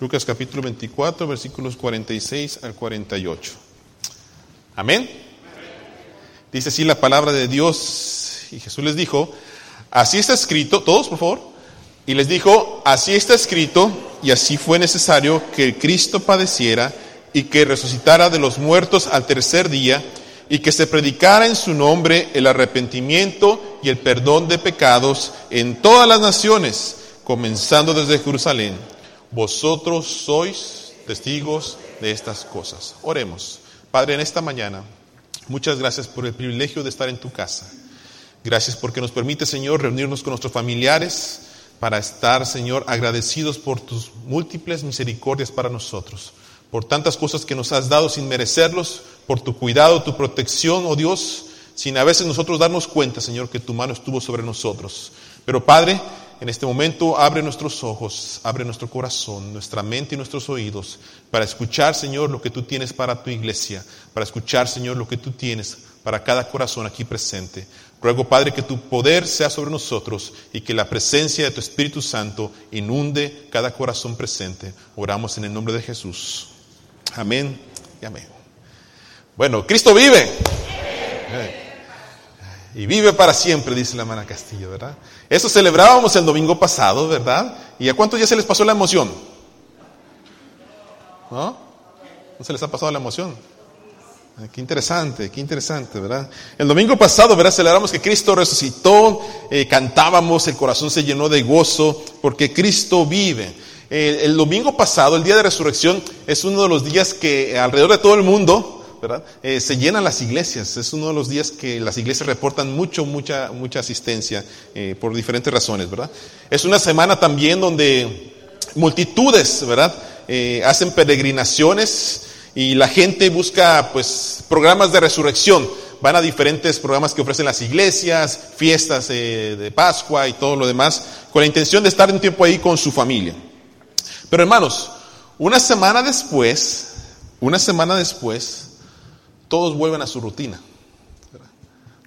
Lucas capítulo 24, versículos 46 al 48. Amén. Dice así la palabra de Dios. Y Jesús les dijo, así está escrito, todos por favor. Y les dijo, así está escrito, y así fue necesario que Cristo padeciera y que resucitara de los muertos al tercer día, y que se predicara en su nombre el arrepentimiento y el perdón de pecados en todas las naciones, comenzando desde Jerusalén. Vosotros sois testigos de estas cosas. Oremos. Padre, en esta mañana, muchas gracias por el privilegio de estar en tu casa. Gracias porque nos permite, Señor, reunirnos con nuestros familiares para estar, Señor, agradecidos por tus múltiples misericordias para nosotros, por tantas cosas que nos has dado sin merecerlos, por tu cuidado, tu protección, oh Dios, sin a veces nosotros darnos cuenta, Señor, que tu mano estuvo sobre nosotros. Pero Padre, en este momento abre nuestros ojos, abre nuestro corazón, nuestra mente y nuestros oídos para escuchar, Señor, lo que tú tienes para tu iglesia, para escuchar, Señor, lo que tú tienes para cada corazón aquí presente. Ruego, Padre, que tu poder sea sobre nosotros y que la presencia de tu Espíritu Santo inunde cada corazón presente. Oramos en el nombre de Jesús. Amén y amén. Bueno, Cristo vive. Y vive para siempre, dice la hermana Castillo, ¿verdad? Eso celebrábamos el domingo pasado, ¿verdad? ¿Y a cuántos ya se les pasó la emoción? ¿No? ¿No se les ha pasado la emoción? Qué interesante, qué interesante, ¿verdad? El domingo pasado, ¿verdad? Celebramos que Cristo resucitó, eh, cantábamos, el corazón se llenó de gozo, porque Cristo vive. El domingo pasado, el día de resurrección, es uno de los días que alrededor de todo el mundo, Eh, se llenan las iglesias. Es uno de los días que las iglesias reportan mucho, mucha, mucha asistencia eh, por diferentes razones, ¿verdad? Es una semana también donde multitudes, ¿verdad? Eh, hacen peregrinaciones y la gente busca, pues, programas de resurrección. Van a diferentes programas que ofrecen las iglesias, fiestas de Pascua y todo lo demás, con la intención de estar un tiempo ahí con su familia. Pero hermanos, una semana después, una semana después, todos vuelven a su rutina.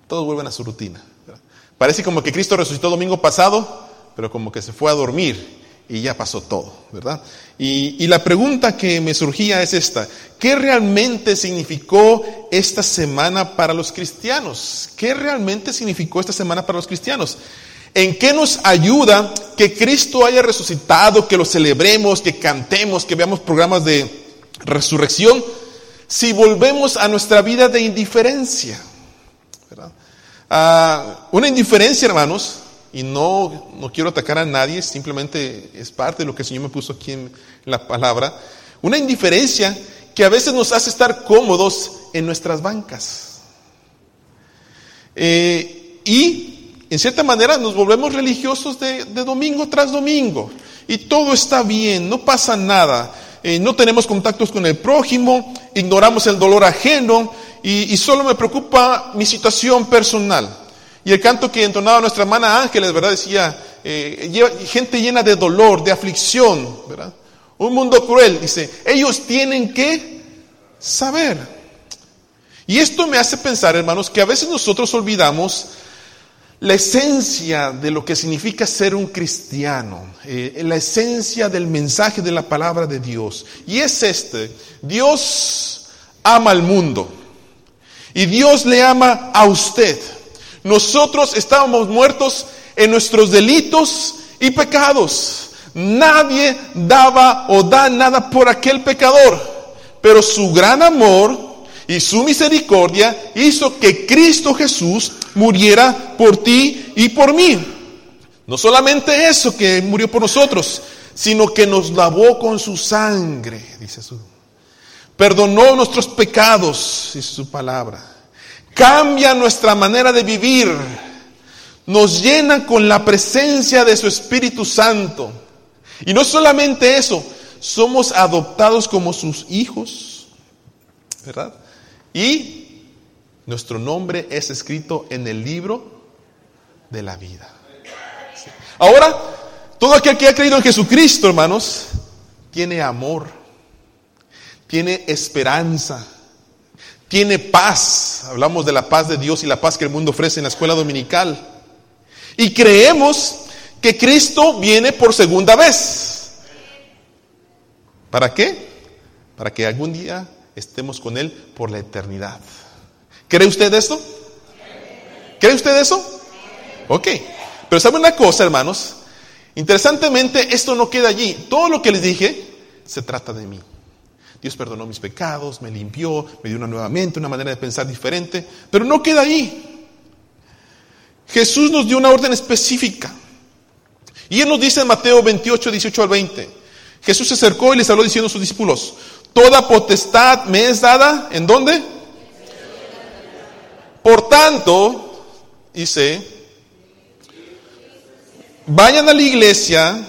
Todos vuelven a su rutina. Parece como que Cristo resucitó domingo pasado, pero como que se fue a dormir y ya pasó todo, ¿verdad? Y, y, la pregunta que me surgía es esta, ¿qué realmente significó esta semana para los cristianos? ¿Qué realmente significó esta semana para los cristianos? ¿En qué nos ayuda que Cristo haya resucitado, que lo celebremos, que cantemos, que veamos programas de resurrección? Si volvemos a nuestra vida de indiferencia. Ah, una indiferencia, hermanos, y no, no quiero atacar a nadie, simplemente es parte de lo que el Señor me puso aquí en la palabra. Una indiferencia que a veces nos hace estar cómodos en nuestras bancas. Eh, y en cierta manera nos volvemos religiosos de, de domingo tras domingo. Y todo está bien, no pasa nada. Eh, no tenemos contactos con el prójimo, ignoramos el dolor ajeno y, solo me preocupa mi situación personal. Y el canto que entonaba nuestra hermana Ángeles, ¿verdad? Decía, eh, gente llena de dolor, de aflicción, ¿verdad? Un mundo cruel, dice, ellos tienen que saber. Y esto me hace pensar, hermanos, que a veces nosotros olvidamos la esencia de lo que significa ser un cristiano, eh, la esencia del mensaje de la palabra de Dios. Y es este, Dios ama al mundo y Dios le ama a usted. Nosotros estábamos muertos en nuestros delitos y pecados. Nadie daba o da nada por aquel pecador, pero su gran amor y su misericordia hizo que Cristo Jesús muriera por ti y por mí. No solamente eso que murió por nosotros, sino que nos lavó con su sangre, dice su. Perdonó nuestros pecados, dice su palabra. Cambia nuestra manera de vivir. Nos llena con la presencia de su Espíritu Santo. Y no solamente eso, somos adoptados como sus hijos, ¿verdad? Y nuestro nombre es escrito en el libro de la vida. Ahora, todo aquel que ha creído en Jesucristo, hermanos, tiene amor, tiene esperanza, tiene paz. Hablamos de la paz de Dios y la paz que el mundo ofrece en la escuela dominical. Y creemos que Cristo viene por segunda vez. ¿Para qué? Para que algún día estemos con Él por la eternidad. ¿Cree usted esto? ¿Cree usted eso? Ok. Pero ¿sabe una cosa, hermanos? Interesantemente, esto no queda allí. Todo lo que les dije se trata de mí. Dios perdonó mis pecados, me limpió, me dio una nueva mente, una manera de pensar diferente. Pero no queda ahí. Jesús nos dio una orden específica. Y Él nos dice en Mateo 28, 18 al 20. Jesús se acercó y les habló diciendo a sus discípulos, Toda potestad me es dada, ¿en dónde? Por tanto, dice, vayan a la iglesia,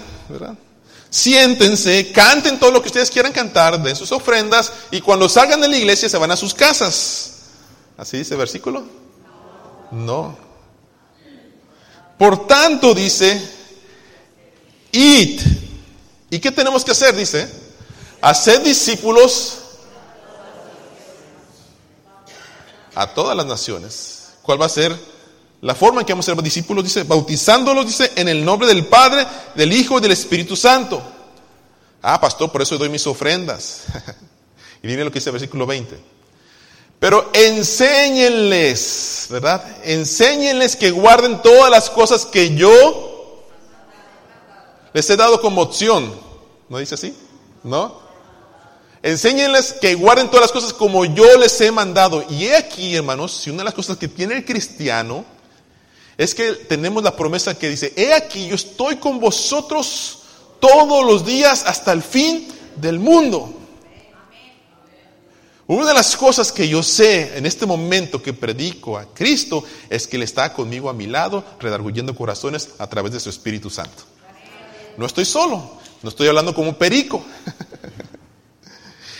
siéntense, canten todo lo que ustedes quieran cantar, den sus ofrendas y cuando salgan de la iglesia se van a sus casas. ¿Así dice el versículo? No. Por tanto, dice, id. ¿Y qué tenemos que hacer? Dice, hacer discípulos a todas las naciones. ¿Cuál va a ser la forma en que vamos a ser discípulos? Dice, bautizándolos, dice, en el nombre del Padre, del Hijo y del Espíritu Santo. Ah, pastor, por eso doy mis ofrendas. y viene lo que dice el versículo 20. Pero enséñenles, ¿verdad? Enséñenles que guarden todas las cosas que yo les he dado como opción. ¿No dice así? ¿No? Enséñenles que guarden todas las cosas como yo les he mandado. Y he aquí, hermanos, si una de las cosas que tiene el cristiano es que tenemos la promesa que dice, he aquí, yo estoy con vosotros todos los días hasta el fin del mundo. Una de las cosas que yo sé en este momento que predico a Cristo es que Él está conmigo a mi lado, redarguyendo corazones a través de su Espíritu Santo. No estoy solo, no estoy hablando como perico.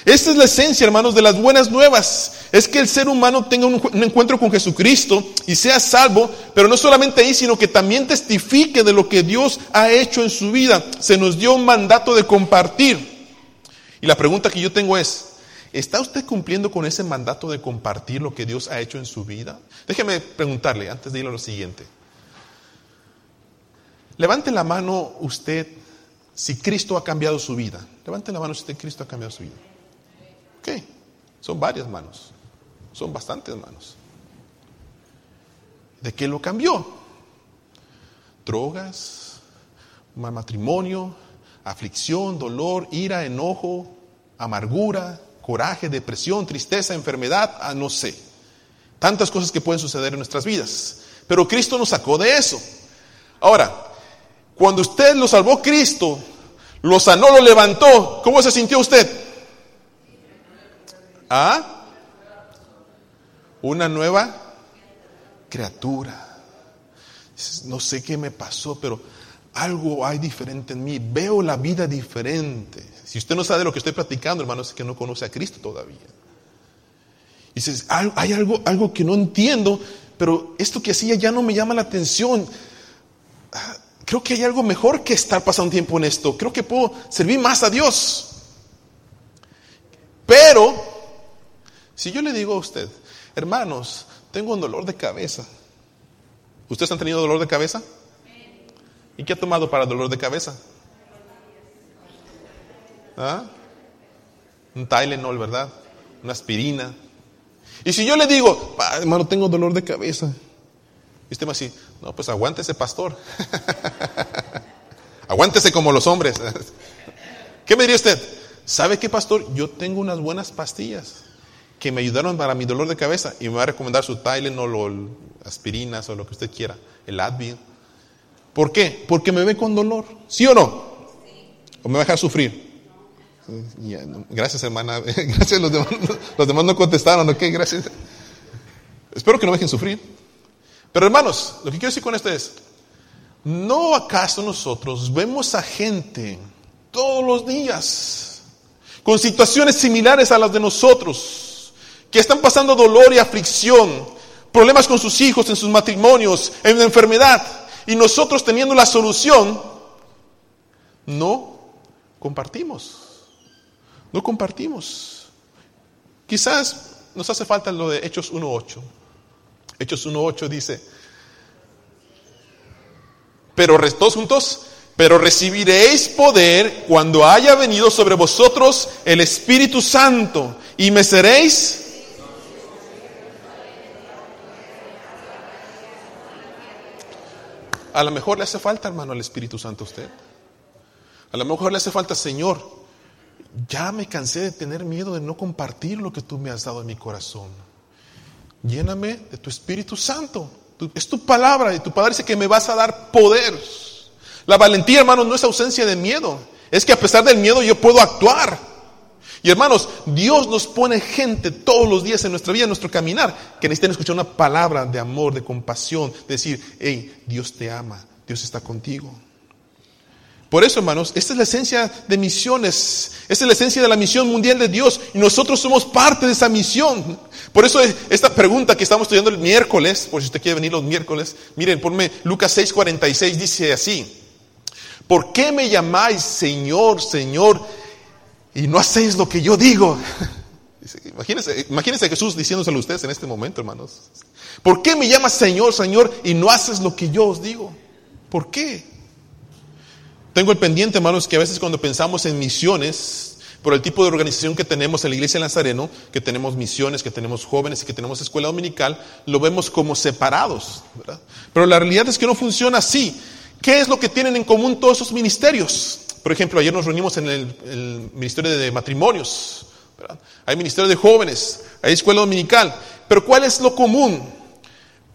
Esta es la esencia, hermanos, de las buenas nuevas. Es que el ser humano tenga un, encuentro con Jesucristo y sea salvo, pero no solamente ahí, sino que también testifique de lo que Dios ha hecho en su vida. Se nos dio un mandato de compartir. Y la pregunta que yo tengo es, ¿está usted cumpliendo con ese mandato de compartir lo que Dios ha hecho en su vida? Déjeme preguntarle antes de ir a lo siguiente. Levante la mano usted si Cristo ha cambiado su vida. Levante la mano si usted Cristo ha cambiado su vida. Ok, son varias manos, son bastantes manos. ¿De qué lo cambió? Drogas, matrimonio, aflicción, dolor, ira, enojo, amargura, coraje, depresión, tristeza, enfermedad, ah, no sé. Tantas cosas que pueden suceder en nuestras vidas. Pero Cristo nos sacó de eso. Ahora, cuando usted lo salvó Cristo, lo sanó, lo levantó, ¿cómo se sintió usted? ¿Ah? Una nueva criatura. No sé qué me pasó, pero algo hay diferente en mí. Veo la vida diferente. Si usted no sabe de lo que estoy platicando, hermano, es que no conoce a Cristo todavía. Y dices, hay algo, algo que no entiendo, pero esto que hacía ya no me llama la atención. Creo que hay algo mejor que estar pasando tiempo en esto. Creo que puedo servir más a Dios. Pero si yo le digo a usted, hermanos, tengo un dolor de cabeza. ¿Ustedes han tenido dolor de cabeza? ¿Y qué ha tomado para dolor de cabeza? ¿Ah? Un Tylenol, ¿verdad? Una aspirina. Y si yo le digo, hermano, tengo dolor de cabeza. Y usted me dice, no, pues aguántese, pastor. aguántese como los hombres. ¿Qué me diría usted? ¿Sabe qué, pastor? Yo tengo unas buenas pastillas que me ayudaron para mi dolor de cabeza y me va a recomendar su Tylenol o aspirinas o lo que usted quiera, el Advil. ¿Por qué? Porque me ve con dolor, ¿sí o no? ¿O me va a dejar sufrir? Gracias, hermana. Gracias, los demás, los demás no contestaron, ¿ok? Gracias. Espero que no me dejen sufrir. Pero hermanos, lo que quiero decir con esto es, ¿no acaso nosotros vemos a gente todos los días con situaciones similares a las de nosotros? Que están pasando dolor y aflicción, problemas con sus hijos, en sus matrimonios, en una enfermedad, y nosotros teniendo la solución, no compartimos. No compartimos. Quizás nos hace falta lo de Hechos 1.8. Hechos 1.8 dice, pero todos juntos, Pero recibiréis poder cuando haya venido sobre vosotros el Espíritu Santo y me seréis A lo mejor le hace falta, hermano, el Espíritu Santo a usted. A lo mejor le hace falta, Señor, ya me cansé de tener miedo de no compartir lo que tú me has dado en mi corazón. Lléname de tu Espíritu Santo. Es tu palabra y tu palabra dice que me vas a dar poder. La valentía, hermano, no es ausencia de miedo. Es que a pesar del miedo yo puedo actuar. Y hermanos, Dios nos pone gente todos los días en nuestra vida, en nuestro caminar, que necesitan escuchar una palabra de amor, de compasión, decir, hey, Dios te ama, Dios está contigo. Por eso, hermanos, esta es la esencia de misiones, esta es la esencia de la misión mundial de Dios y nosotros somos parte de esa misión. Por eso esta pregunta que estamos estudiando el miércoles, por si usted quiere venir los miércoles, miren, ponme Lucas 6:46, dice así, ¿por qué me llamáis Señor, Señor? Y no hacéis lo que yo digo. Imagínense, imagínense a Jesús diciéndoselo a ustedes en este momento, hermanos. ¿Por qué me llamas Señor, Señor y no haces lo que yo os digo? ¿Por qué? Tengo el pendiente, hermanos, que a veces cuando pensamos en misiones, por el tipo de organización que tenemos en la iglesia de Nazareno, que tenemos misiones, que tenemos jóvenes y que tenemos escuela dominical, lo vemos como separados. Pero la realidad es que no funciona así. ¿Qué es lo que tienen en común todos esos ministerios? Por ejemplo, ayer nos reunimos en el, Ministerio de Matrimonios, hay Ministerio de Jóvenes, hay Escuela Dominical, pero ¿cuál es lo común?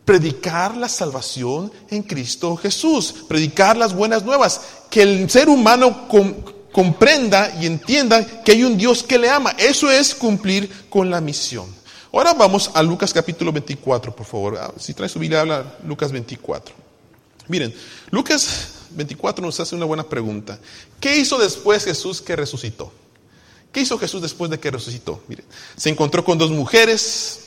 Predicar la salvación en Cristo Jesús, predicar las buenas nuevas, que el ser humano comprenda y entienda que hay un Dios que le ama. Eso es cumplir con la misión. Ahora vamos a Lucas capítulo 24, por favor. Ah, si trae su Biblia, habla Lucas 24. Miren, Lucas 24 nos hace una buena pregunta. ¿Qué hizo después Jesús que resucitó? ¿Qué hizo Jesús después de que resucitó? Mire, se encontró con dos mujeres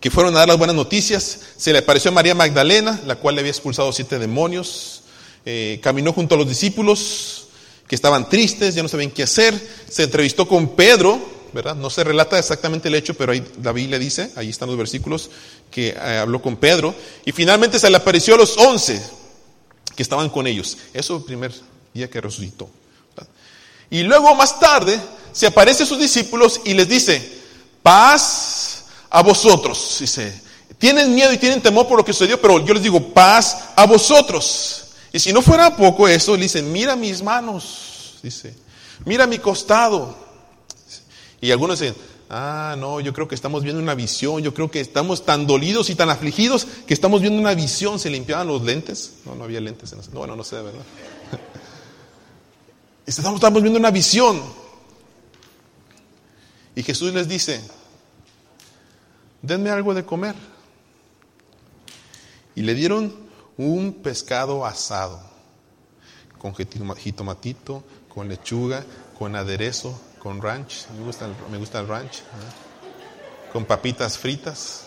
que fueron a dar las buenas noticias. Se le apareció a María Magdalena, la cual le había expulsado siete demonios. Eh, caminó junto a los discípulos que estaban tristes, ya no sabían qué hacer. Se entrevistó con Pedro, ¿verdad? No se relata exactamente el hecho, pero ahí la Biblia dice, ahí están los versículos, que eh, habló con Pedro. Y finalmente se le apareció a los once que estaban con ellos. Eso el primer día que resucitó. Y luego más tarde se aparece a sus discípulos y les dice, paz a vosotros. Dice, tienen miedo y tienen temor por lo que sucedió, pero yo les digo, paz a vosotros. Y si no fuera poco eso, le dicen, mira mis manos, dice, mira mi costado. Y algunos dicen, Ah, no, yo creo que estamos viendo una visión, yo creo que estamos tan dolidos y tan afligidos que estamos viendo una visión. ¿Se limpiaban los lentes? No, no había lentes. En no, bueno, no sé, ¿verdad? Estamos, estamos viendo una visión. Y Jesús les dice, denme algo de comer. Y le dieron un pescado asado, con jitomatito, con lechuga, con aderezo, con ranch, me gusta el, me gusta el ranch, con papitas fritas,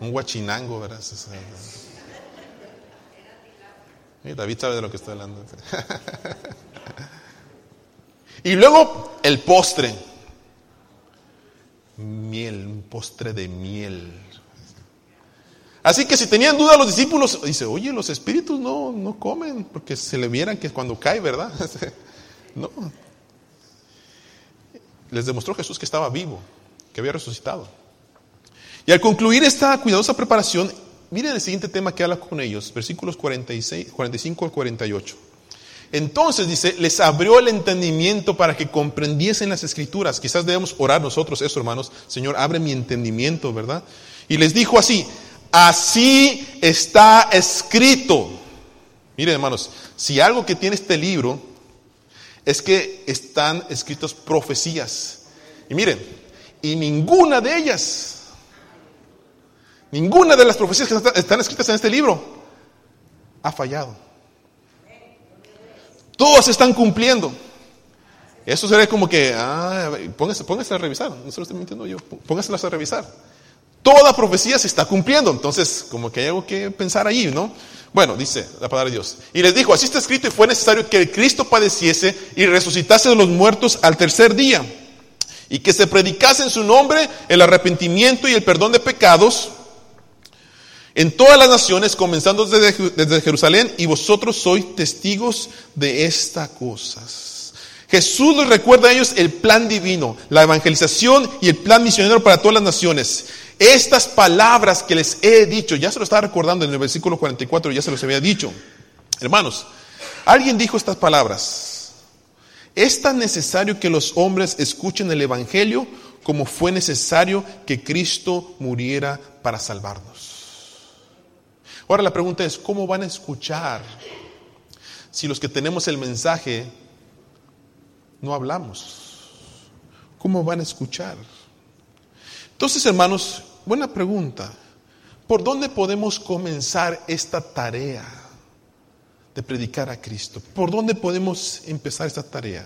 un guachinango, ¿verdad? David sabe de lo que estoy hablando. y luego el postre, miel, un postre de miel. Así que si tenían duda los discípulos, dice, oye, los espíritus no, no comen, porque se le vieran que cuando cae, ¿verdad? no, les demostró Jesús que estaba vivo, que había resucitado. Y al concluir esta cuidadosa preparación, miren el siguiente tema que habla con ellos, versículos 46, 45 al 48. Entonces dice, les abrió el entendimiento para que comprendiesen las escrituras. Quizás debemos orar nosotros eso, hermanos. Señor, abre mi entendimiento, ¿verdad? Y les dijo así, así está escrito. Miren, hermanos, si algo que tiene este libro es que están escritas profecías. Y miren, y ninguna de ellas, ninguna de las profecías que están escritas en este libro ha fallado. Todas están cumpliendo. Eso sería como que, ah, póngase, a revisar, no se lo estoy mintiendo yo, póngase a revisar. Toda profecía se está cumpliendo, entonces como que hay algo que pensar ahí, ¿no? Bueno, dice la palabra de Dios. Y les dijo, así está escrito y fue necesario que Cristo padeciese y resucitase de los muertos al tercer día. Y que se predicase en su nombre el arrepentimiento y el perdón de pecados. en todas las naciones, comenzando desde, desde Jerusalén, y vosotros sois testigos de estas cosas. Jesús les recuerda a ellos el plan divino, la evangelización y el plan misionero para todas las naciones. Estas palabras que les he dicho, ya se lo estaba recordando en el versículo 44, ya se los había dicho. Hermanos, alguien dijo estas palabras. Es tan necesario que los hombres escuchen el Evangelio como fue necesario que Cristo muriera para salvarnos. Ahora la pregunta es, ¿cómo van a escuchar si los que tenemos el mensaje no hablamos? ¿Cómo van a escuchar? Entonces, hermanos, buena pregunta. ¿Por dónde podemos comenzar esta tarea de predicar a Cristo? ¿Por dónde podemos empezar esta tarea?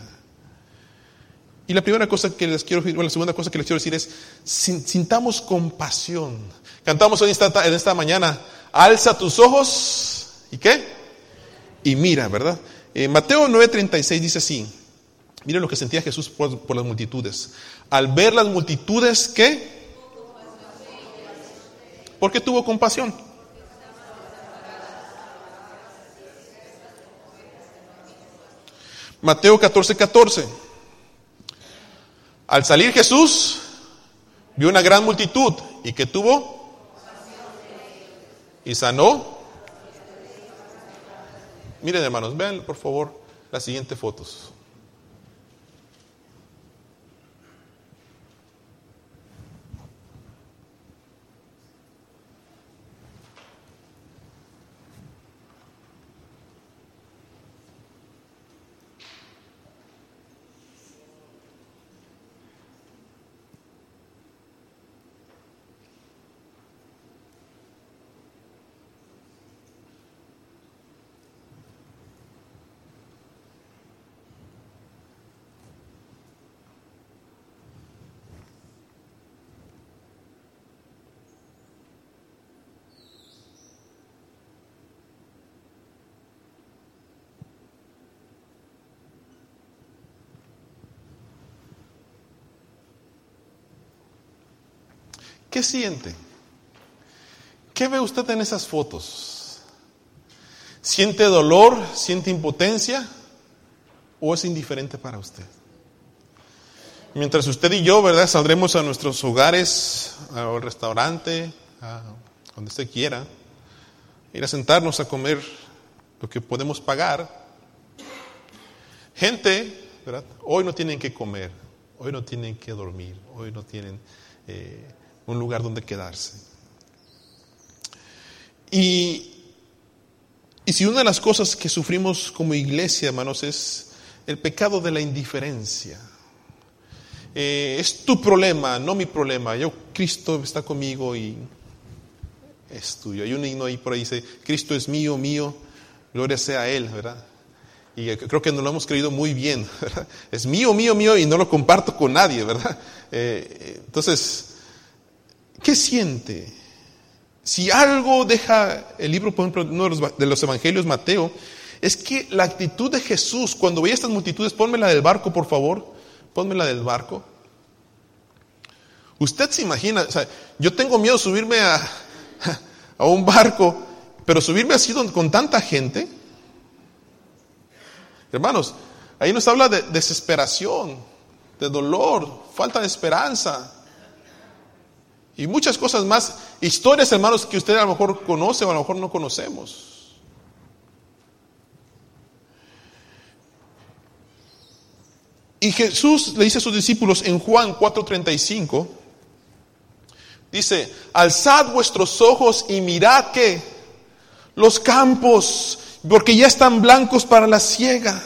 Y la primera cosa que les quiero decir, la segunda cosa que les quiero decir es, sintamos compasión. Cantamos en esta, en esta mañana, alza tus ojos y qué? Y mira, ¿verdad? Eh, Mateo 9:36 dice así, miren lo que sentía Jesús por, por las multitudes. Al ver las multitudes, ¿qué? ¿Por qué tuvo compasión? Mateo 14, 14. Al salir Jesús, vio una gran multitud y que tuvo y sanó. Miren hermanos, vean por favor las siguientes fotos. ¿Qué siente? ¿Qué ve usted en esas fotos? ¿Siente dolor? ¿Siente impotencia? ¿O es indiferente para usted? Mientras usted y yo, ¿verdad? Saldremos a nuestros hogares, al restaurante, a donde usted quiera, ir a sentarnos a comer lo que podemos pagar. Gente, ¿verdad? Hoy no tienen que comer, hoy no tienen que dormir, hoy no tienen... Eh, un lugar donde quedarse. Y, y si una de las cosas que sufrimos como iglesia, hermanos, es el pecado de la indiferencia. Eh, es tu problema, no mi problema. Yo, Cristo está conmigo y es tuyo. Hay un himno ahí por ahí dice, Cristo es mío, mío, gloria sea a Él, ¿verdad? Y creo que nos lo hemos creído muy bien, ¿verdad? Es mío, mío, mío y no lo comparto con nadie, ¿verdad? Eh, entonces, ¿Qué siente? Si algo deja el libro, por ejemplo, uno de los, evangelios, Mateo, es que la actitud de Jesús, cuando veía estas multitudes, la del barco, por favor, la del barco. Usted se imagina, o sea, yo tengo miedo de subirme a, a un barco, pero subirme así con tanta gente. Hermanos, ahí nos habla de desesperación, de dolor, falta de esperanza. Y muchas cosas más, historias, hermanos, que usted a lo mejor conoce o a lo mejor no conocemos. Y Jesús le dice a sus discípulos en Juan 4:35, dice, alzad vuestros ojos y mirad que los campos, porque ya están blancos para la siega.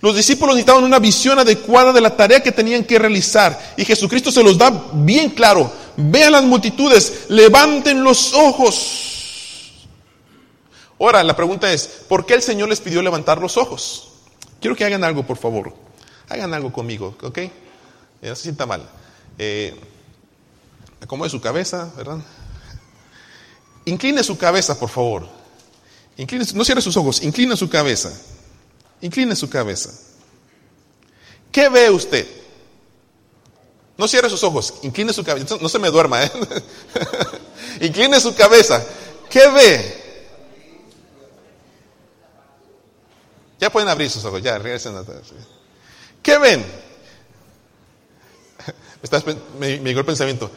Los discípulos necesitaban una visión adecuada de la tarea que tenían que realizar. Y Jesucristo se los da bien claro. Vean las multitudes, levanten los ojos. Ahora, la pregunta es, ¿por qué el Señor les pidió levantar los ojos? Quiero que hagan algo, por favor. Hagan algo conmigo, ¿ok? Eh, no se sienta mal. Eh, su cabeza, ¿verdad? Incline su cabeza, por favor. Incline, no cierre sus ojos, incline su cabeza. Incline su cabeza. ¿Qué ve usted? No cierre sus ojos, incline su cabeza. No se me duerma, ¿eh? incline su cabeza. ¿Qué ve? Ya pueden abrir sus ojos, ya regresen a ¿Qué ven? Me, me llegó el pensamiento,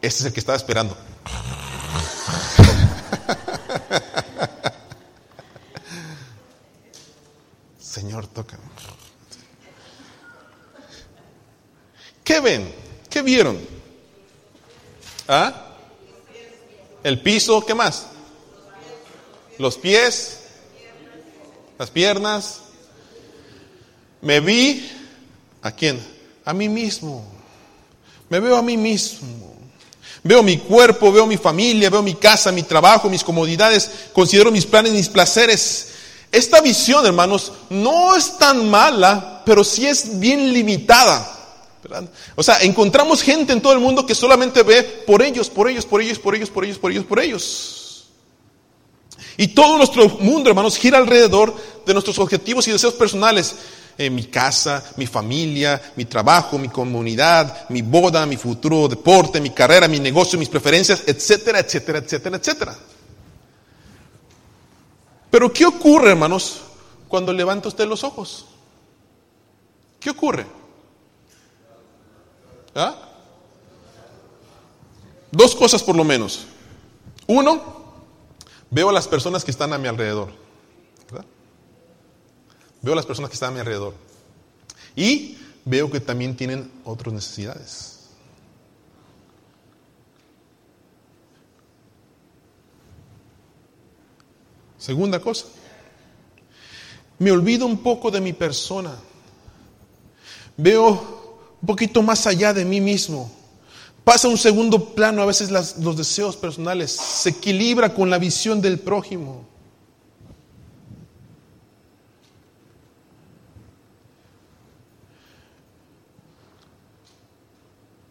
este es el que estaba esperando. Señor, toca. ¿Qué ven? ¿Qué vieron? ¿Ah? El piso, ¿qué más? Los pies, las piernas. Me vi, ¿a quién? A mí mismo. Me veo a mí mismo. Veo mi cuerpo, veo mi familia, veo mi casa, mi trabajo, mis comodidades, considero mis planes, mis placeres. Esta visión, hermanos, no es tan mala, pero sí es bien limitada. O sea, encontramos gente en todo el mundo que solamente ve por ellos, por ellos, por ellos, por ellos, por ellos, por ellos, por ellos. Y todo nuestro mundo, hermanos, gira alrededor de nuestros objetivos y deseos personales. Eh, mi casa, mi familia, mi trabajo, mi comunidad, mi boda, mi futuro deporte, mi carrera, mi negocio, mis preferencias, etcétera, etcétera, etcétera, etcétera. Pero ¿qué ocurre, hermanos, cuando levanta usted los ojos? ¿Qué ocurre? ¿Ah? Dos cosas por lo menos. Uno, veo a las personas que están a mi alrededor. Veo a las personas que están a mi alrededor. Y veo que también tienen otras necesidades. Segunda cosa, me olvido un poco de mi persona. Veo poquito más allá de mí mismo. Pasa a un segundo plano a veces los deseos personales, se equilibra con la visión del prójimo.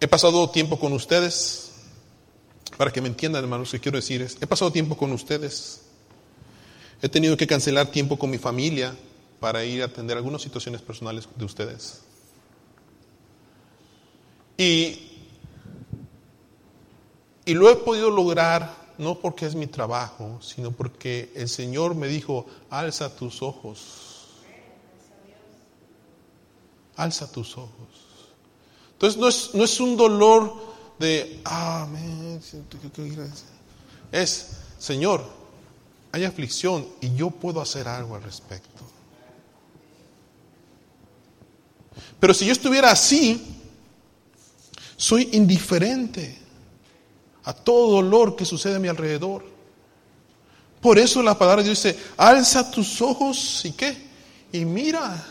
He pasado tiempo con ustedes, para que me entiendan hermanos, que quiero decir es, he pasado tiempo con ustedes, he tenido que cancelar tiempo con mi familia para ir a atender algunas situaciones personales de ustedes. Y, y lo he podido lograr no porque es mi trabajo, sino porque el Señor me dijo, alza tus ojos. Alza tus ojos. Entonces no es, no es un dolor de, ah, es, Señor, hay aflicción y yo puedo hacer algo al respecto. Pero si yo estuviera así, soy indiferente a todo dolor que sucede a mi alrededor. Por eso la palabra de Dios dice, alza tus ojos y qué? Y mira,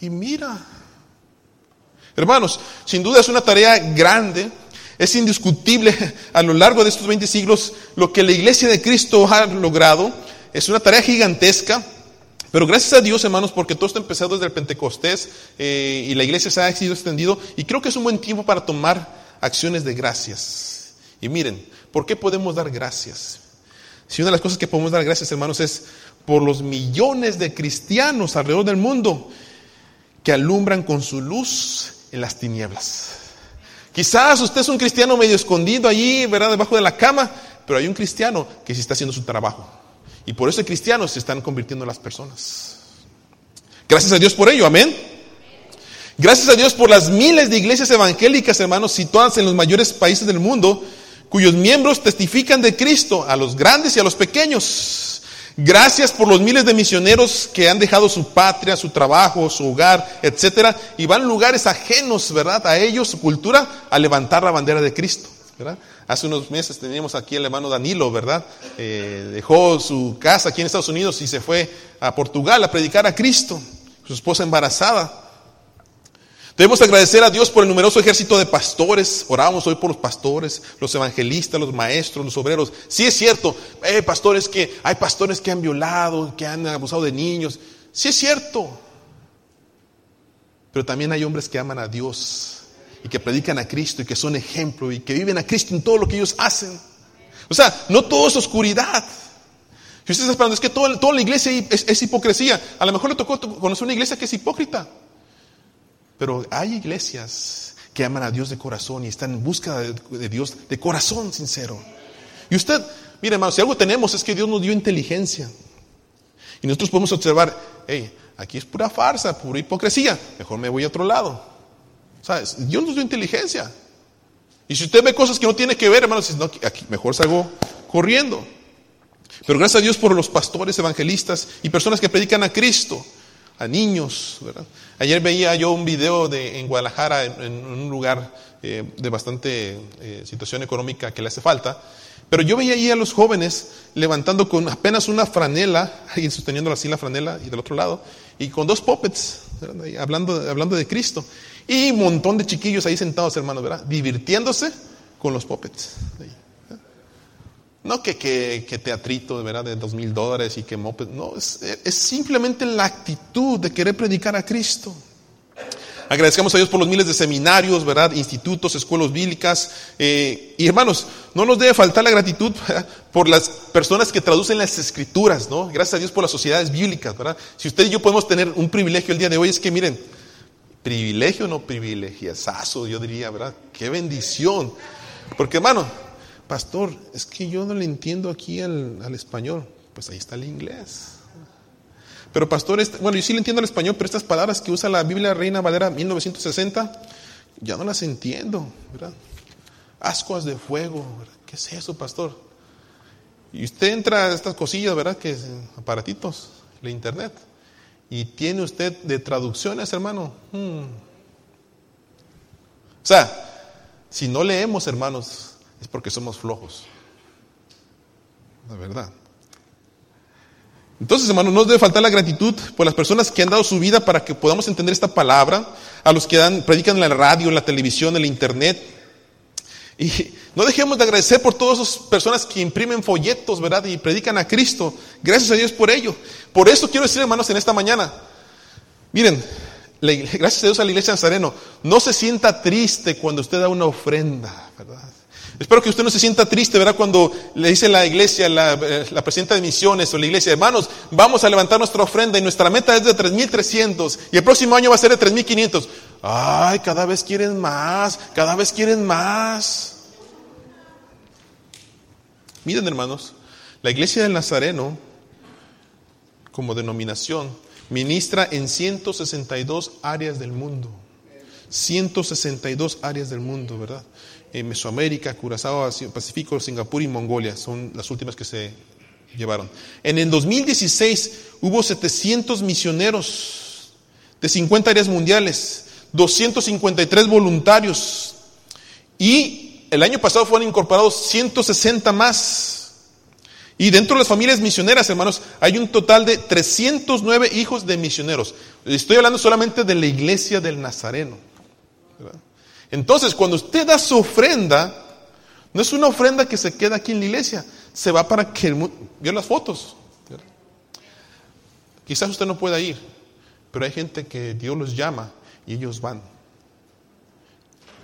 y mira. Hermanos, sin duda es una tarea grande, es indiscutible a lo largo de estos 20 siglos lo que la iglesia de Cristo ha logrado. Es una tarea gigantesca. Pero gracias a Dios, hermanos, porque todo está empezado desde el Pentecostés eh, y la iglesia se ha sido extendido y creo que es un buen tiempo para tomar acciones de gracias. Y miren, ¿por qué podemos dar gracias? Si una de las cosas que podemos dar gracias, hermanos, es por los millones de cristianos alrededor del mundo que alumbran con su luz en las tinieblas. Quizás usted es un cristiano medio escondido allí, ¿verdad? Debajo de la cama, pero hay un cristiano que sí está haciendo su trabajo. Y por eso cristianos se están convirtiendo en las personas. Gracias a Dios por ello, amén. Gracias a Dios por las miles de iglesias evangélicas, hermanos, situadas en los mayores países del mundo, cuyos miembros testifican de Cristo a los grandes y a los pequeños. Gracias por los miles de misioneros que han dejado su patria, su trabajo, su hogar, etcétera, y van a lugares ajenos, ¿verdad? A ellos, su cultura, a levantar la bandera de Cristo, Hace unos meses teníamos aquí el hermano Danilo, ¿verdad? Eh, dejó su casa aquí en Estados Unidos y se fue a Portugal a predicar a Cristo, su esposa embarazada. Debemos agradecer a Dios por el numeroso ejército de pastores. Oramos hoy por los pastores, los evangelistas, los maestros, los obreros. Sí es cierto, eh, pastores que hay pastores que han violado, que han abusado de niños. Sí es cierto. Pero también hay hombres que aman a Dios y que predican a Cristo y que son ejemplo y que viven a Cristo en todo lo que ellos hacen. O sea, no todo es oscuridad. Si usted está esperando, es que toda, toda la iglesia es, hipocresía. A lo mejor le tocó conocer una iglesia que es hipócrita. Pero hay iglesias que aman a Dios de corazón y están en busca de, Dios de corazón sincero. Y usted, Mire, hermanos, si algo tenemos es que Dios nos dio inteligencia. Y nosotros podemos observar, hey, aquí es pura farsa, pura hipocresía, mejor me voy a otro lado. ¿Sabes? Dios nos dio inteligencia. Y si usted ve cosas que no tiene que ver, hermanos, no, aquí mejor salgo corriendo. Pero gracias a Dios por los pastores, evangelistas y personas que predican a Cristo, a niños. Ayer veía yo un video de, en Guadalajara, en, un lugar eh, de bastante eh, situación económica que le hace falta, pero yo veía ahí a los jóvenes levantando con apenas una franela, alguien sosteniendo así la franela y del otro lado, y con dos puppets, hablando, hablando de Cristo. Y un montón de chiquillos ahí sentados, hermanos, ¿verdad? Divirtiéndose con los puppets. No que, que, que, teatrito, ¿verdad? De dos mil dólares y que moped. No, es, es simplemente la actitud de querer predicar a Cristo. Agradecemos a Dios por los miles de seminarios, ¿verdad? Institutos, escuelas bíblicas. Eh, y hermanos, no nos debe faltar la gratitud por las personas que traducen las escrituras, ¿no? Gracias a Dios por las sociedades bíblicas, ¿verdad? Si usted y yo podemos tener un privilegio el día de hoy, es que miren, privilegio no privilegiazazo, yo diría, ¿verdad? Qué bendición. Porque hermano, pastor, es que yo no le entiendo aquí al, español. Pues ahí está el inglés. Pero pastor, este, bueno, yo sí le entiendo el español, pero estas palabras que usa la Biblia Reina Valera 1960, ya no las entiendo, ¿verdad? Ascuas de fuego, ¿qué es eso, pastor? Y usted entra a estas cosillas, ¿verdad? Que aparatitos, la internet. Y tiene usted de traducciones, hermano. Hmm. O sea, si no leemos, hermanos, es porque somos flojos. La verdad. Entonces, hermanos, no nos debe faltar la gratitud por las personas que han dado su vida para que podamos entender esta palabra, a los que dan, predican en la radio, en la televisión, en la internet. Y no dejemos de agradecer por todas esas personas que imprimen folletos, ¿verdad? Y predican a Cristo. Gracias a Dios por ello. Por eso quiero decir, hermanos, en esta mañana, miren, gracias a Dios a la iglesia de Nazareno, no se sienta triste cuando usted da una ofrenda, ¿verdad? Espero que usted no se sienta triste, ¿verdad? Cuando le dice la iglesia, la, eh, la presidenta de misiones o la iglesia, hermanos, vamos a levantar nuestra ofrenda y nuestra meta es de 3.300 y el próximo año va a ser de 3.500. Ay, cada vez quieren más, cada vez quieren más. Miren, hermanos, la iglesia del Nazareno, como denominación, ministra en 162 áreas del mundo. 162 áreas del mundo, ¿verdad? en Mesoamérica, Curazao, Pacífico, Singapur y Mongolia. Son las últimas que se llevaron. En el 2016 hubo 700 misioneros de 50 áreas mundiales, 253 voluntarios y el año pasado fueron incorporados 160 más. Y dentro de las familias misioneras, hermanos, hay un total de 309 hijos de misioneros. Estoy hablando solamente de la iglesia del Nazareno. Entonces, cuando usted da su ofrenda, no es una ofrenda que se queda aquí en la iglesia, se va para que el vio las fotos. Quizás usted no pueda ir, pero hay gente que Dios los llama y ellos van.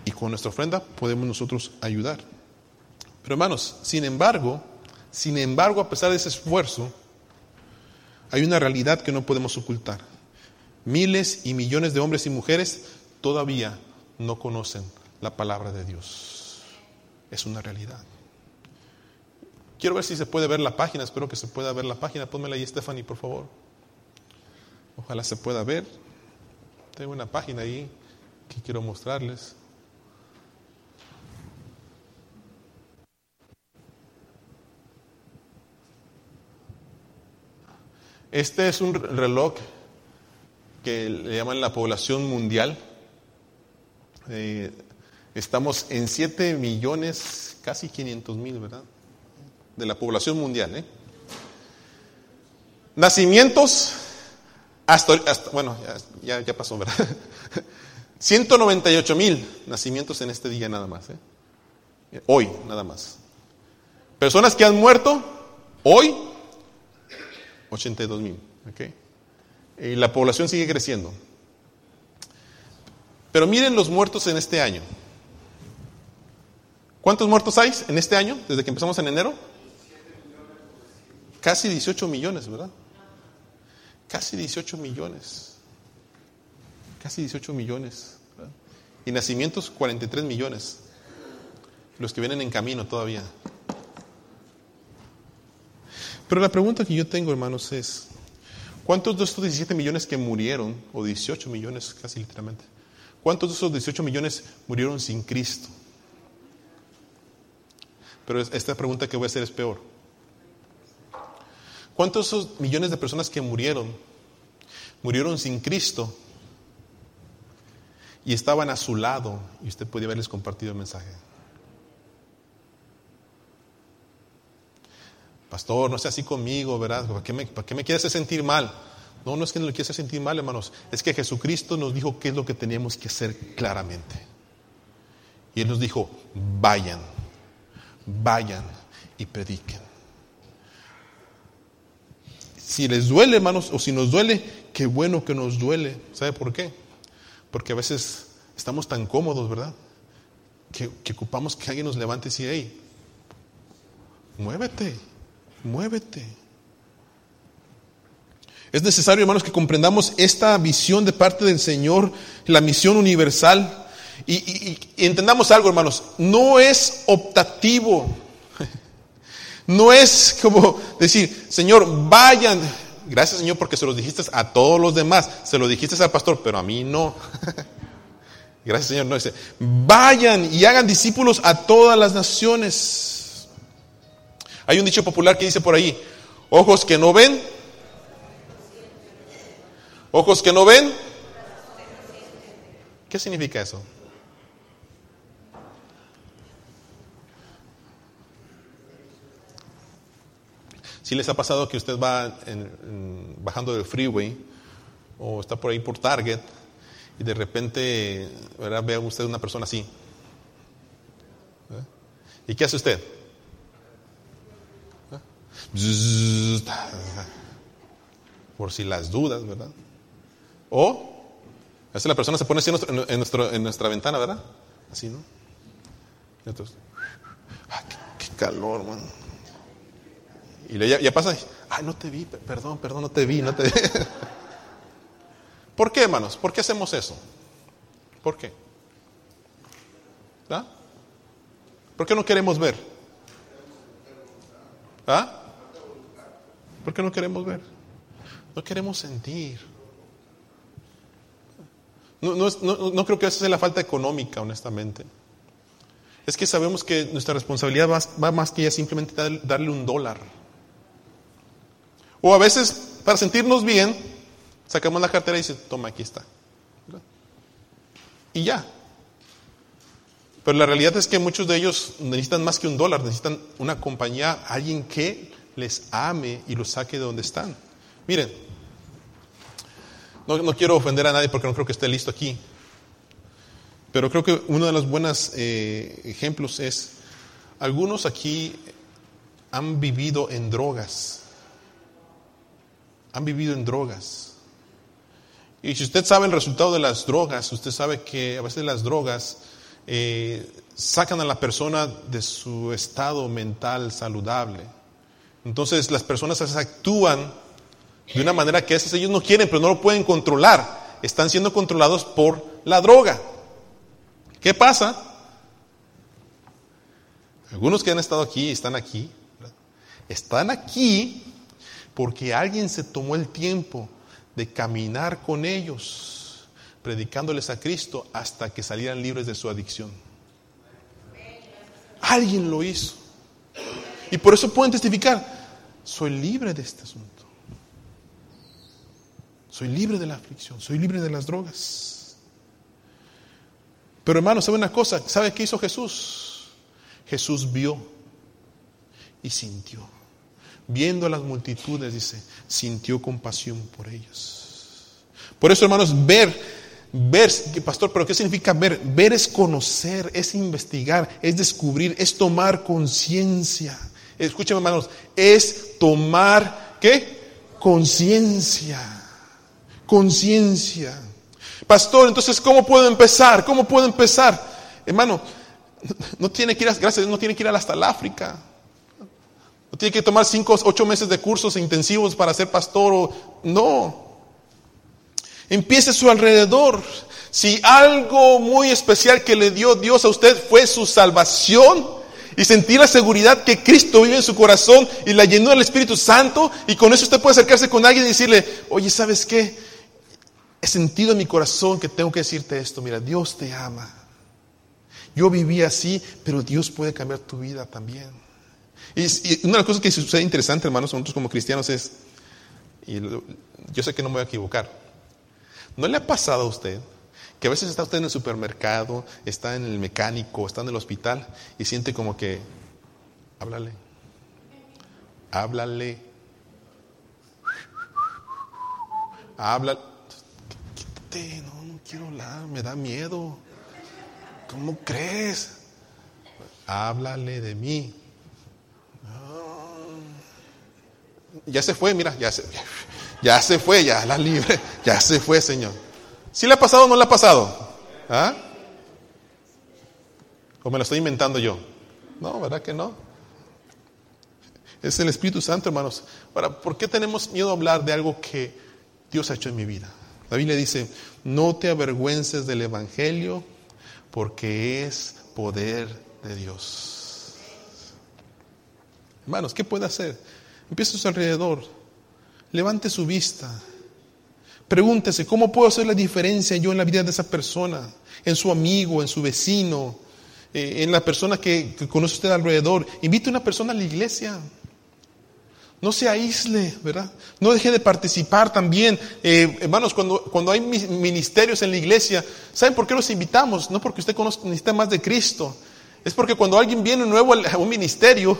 Y con nuestra ofrenda podemos nosotros ayudar. Pero hermanos, sin embargo, sin embargo, a pesar de ese esfuerzo, hay una realidad que no podemos ocultar. Miles y millones de hombres y mujeres todavía no conocen la palabra de Dios. Es una realidad. Quiero ver si se puede ver la página, espero que se pueda ver la página. Pónmela ahí, Stephanie, por favor. Ojalá se pueda ver. Tengo una página ahí que quiero mostrarles. Este es un reloj que le llaman la población mundial. Eh, estamos en 7 millones, casi 500 mil, ¿verdad? De la población mundial. ¿eh? Nacimientos, hasta, bueno, ya, ya, pasó, ¿verdad? 198 mil nacimientos en este día nada más. ¿eh? Hoy, nada más. Personas que han muerto, hoy, 82 mil. ¿okay? Y la población sigue creciendo. Pero miren los muertos en este año. ¿Cuántos muertos hay en este año, desde que empezamos en enero? Casi 18 millones, ¿verdad? Casi 18 millones. Casi 18 millones. Y nacimientos 43 millones. Los que vienen en camino todavía. Pero la pregunta que yo tengo, hermanos, es, ¿cuántos de estos 17 millones que murieron, o 18 millones casi literalmente, cuántos de esos 18 millones murieron sin Cristo? Pero esta pregunta que voy a hacer es peor. ¿Cuántos esos millones de personas que murieron, murieron sin Cristo y estaban a su lado y usted podía haberles compartido el mensaje? Pastor, no sea así conmigo, ¿verdad? ¿Para qué me, para qué me quiere hacer sentir mal? No, no es que no le quiera hacer sentir mal, hermanos. Es que Jesucristo nos dijo qué es lo que teníamos que hacer claramente. Y Él nos dijo, vayan, vayan y prediquen. Si les duele, hermanos, o si nos duele, qué bueno que nos duele. ¿Sabe por qué? Porque a veces estamos tan cómodos, ¿verdad? Que, ocupamos que alguien nos levante y diga, hey, muévete, muévete. Es necesario, hermanos, que comprendamos esta visión de parte del Señor, la misión universal. Y, entendamos algo, hermanos, no es optativo. No es como decir, Señor, vayan. Gracias, Señor, porque se los dijiste a todos los demás. Se lo dijiste al pastor, pero a mí no. Gracias, Señor. No dice, vayan y hagan discípulos a todas las naciones. Hay un dicho popular que dice por ahí, ojos que no ven, ojos que no ven. ¿Qué significa eso? Si les ha pasado que usted va en, bajando del freeway o está por ahí por Target y de repente ¿verdad? ve a usted una persona así. ¿Eh? ¿Y qué hace usted? ¿Eh? Por si las dudas, ¿verdad? O la persona se pone así en, nuestro, en, nuestro, en nuestra ventana, ¿verdad? Así, ¿no? Entonces, ¡ay, qué, qué calor, man! Y ya, ya pasa, ay, no te vi, perdón, perdón, no te vi, no te vi. ¿Por qué, hermanos? ¿Por qué hacemos eso? ¿Por qué? ¿Ah? ¿Por qué no queremos ver? ¿Ah? ¿Por qué no queremos ver? No queremos sentir. No, no, no, no creo que esa sea la falta económica, honestamente. Es que sabemos que nuestra responsabilidad va, va más que ya simplemente darle un dólar. O a veces, para sentirnos bien, sacamos la cartera y dice, toma, aquí está. Y ya. Pero la realidad es que muchos de ellos necesitan más que un dólar, necesitan una compañía, alguien que les ame y los saque de donde están. Miren, no, no quiero ofender a nadie porque no creo que esté listo aquí, pero creo que uno de los buenos eh, ejemplos es, algunos aquí han vivido en drogas han vivido en drogas. Y si usted sabe el resultado de las drogas, usted sabe que a veces las drogas eh, sacan a la persona de su estado mental saludable. Entonces las personas actúan de una manera que a veces ellos no quieren, pero no lo pueden controlar. Están siendo controlados por la droga. ¿Qué pasa? Algunos que han estado aquí, están aquí, están aquí porque alguien se tomó el tiempo de caminar con ellos, predicándoles a Cristo hasta que salieran libres de su adicción. Alguien lo hizo. Y por eso pueden testificar, soy libre de este asunto. Soy libre de la aflicción, soy libre de las drogas. Pero hermano, ¿sabe una cosa? ¿Sabe qué hizo Jesús? Jesús vio y sintió viendo a las multitudes, dice, sintió compasión por ellos. Por eso, hermanos, ver, ver, pastor, pero ¿qué significa ver? Ver es conocer, es investigar, es descubrir, es tomar conciencia. Escúchame, hermanos, es tomar, ¿qué? Conciencia. Conciencia. Pastor, entonces, ¿cómo puedo empezar? ¿Cómo puedo empezar? Hermano, no tiene que ir, gracias no tiene que ir hasta el África. No tiene que tomar cinco, ocho meses de cursos intensivos para ser pastor. O, no. Empiece a su alrededor. Si algo muy especial que le dio Dios a usted fue su salvación, y sentir la seguridad que Cristo vive en su corazón y la llenó del Espíritu Santo y con eso usted puede acercarse con alguien y decirle, oye, ¿sabes qué? He sentido en mi corazón que tengo que decirte esto, mira, Dios te ama. Yo viví así, pero Dios puede cambiar tu vida también. Y, una de las cosas que sucede interesante, hermanos, nosotros como cristianos es, y yo sé que no me voy a equivocar, ¿no le ha pasado a usted que a veces está usted en el supermercado, está en el mecánico, está en el hospital y siente como que, háblale, háblale, háblale, quítate, no, no quiero hablar, me da miedo. ¿Cómo crees? Háblale de mí. Ya se fue, mira, ya se, ya se fue, ya la libre, ya se fue, Señor. ¿Sí le ha pasado o no le ha pasado? ¿Ah? ¿O me lo estoy inventando yo? No, ¿verdad que no? Es el Espíritu Santo, hermanos. Ahora, ¿por qué tenemos miedo a hablar de algo que Dios ha hecho en mi vida? La Biblia dice, no te avergüences del Evangelio porque es poder de Dios. Hermanos, ¿qué puede hacer? Empieza a su alrededor, levante su vista, Pregúntese, ¿cómo puedo hacer la diferencia yo en la vida de esa persona? En su amigo, en su vecino, eh, en la persona que, conoce usted alrededor. Invite a una persona a la iglesia. No se aísle, ¿verdad? No deje de participar también. Eh, hermanos, cuando, cuando hay ministerios en la iglesia, ¿saben por qué los invitamos? No porque usted conozca, más de Cristo. Es porque cuando alguien viene nuevo a un ministerio,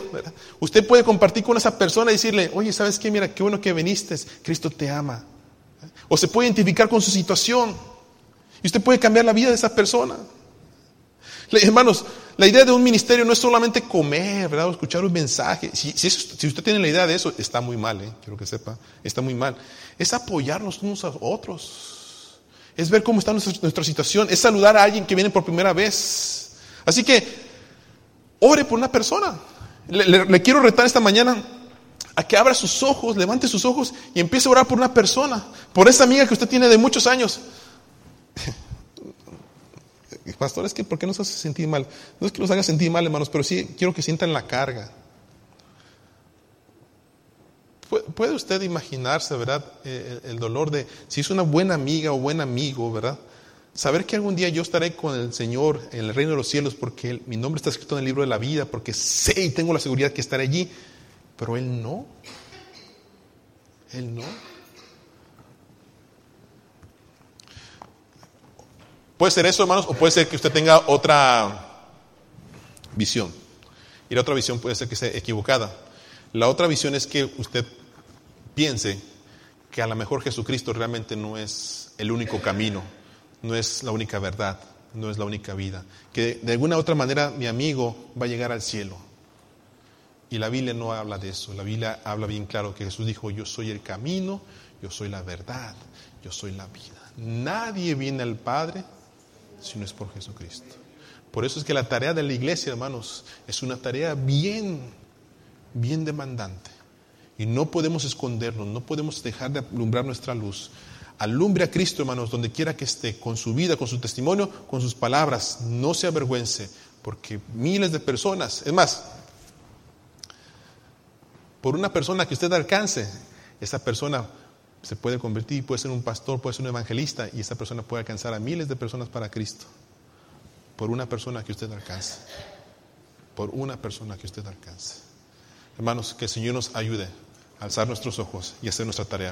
usted puede compartir con esa persona y decirle, oye, ¿sabes qué? Mira, qué bueno que viniste. Cristo te ama o se puede identificar con su situación. Y usted puede cambiar la vida de esa persona. Hermanos, la idea de un ministerio no es solamente comer, ¿verdad? O escuchar un mensaje. Si, usted tiene la idea de eso, está muy mal, ¿eh? quiero que sepa, está muy mal. Es apoyarnos unos a otros. Es ver cómo está nuestra, situación. Es saludar a alguien que viene por primera vez. Así que, ore por una persona. le quiero retar esta mañana a que abra sus ojos, levante sus ojos y empiece a orar por una persona, por esa amiga que usted tiene de muchos años. Pastor, es que ¿por qué nos hace sentir mal? No es que nos haga sentir mal, hermanos, pero sí quiero que sientan la carga. ¿Puede usted imaginarse, verdad, eh, el dolor de si es una buena amiga o buen amigo, verdad? Saber que algún día yo estaré con el Señor en el reino de los cielos porque mi nombre está escrito en el libro de la vida, porque sé y tengo la seguridad que estaré allí. Pero él no. Él no. Puede ser eso, hermanos, o puede ser que usted tenga otra visión. Y la otra visión puede ser que sea equivocada. La otra visión es que usted piense que a lo mejor Jesucristo realmente no es el único camino, no es la única verdad, no es la única vida. Que de alguna otra manera mi amigo va a llegar al cielo. Y la Biblia no habla de eso. La Biblia habla bien claro que Jesús dijo, yo soy el camino, yo soy la verdad, yo soy la vida. Nadie viene al Padre si no es por Jesucristo. Por eso es que la tarea de la iglesia, hermanos, es una tarea bien, bien demandante. Y no podemos escondernos, no podemos dejar de alumbrar nuestra luz. Alumbre a Cristo, hermanos, donde quiera que esté, con su vida, con su testimonio, con sus palabras. No se avergüence, porque miles de personas, es más, por una persona que usted alcance, esa persona se puede convertir, puede ser un pastor, puede ser un evangelista y esa persona puede alcanzar a miles de personas para Cristo. Por una persona que usted alcance. Por una persona que usted alcance. Hermanos, que el Señor nos ayude a alzar nuestros ojos y hacer nuestra tarea.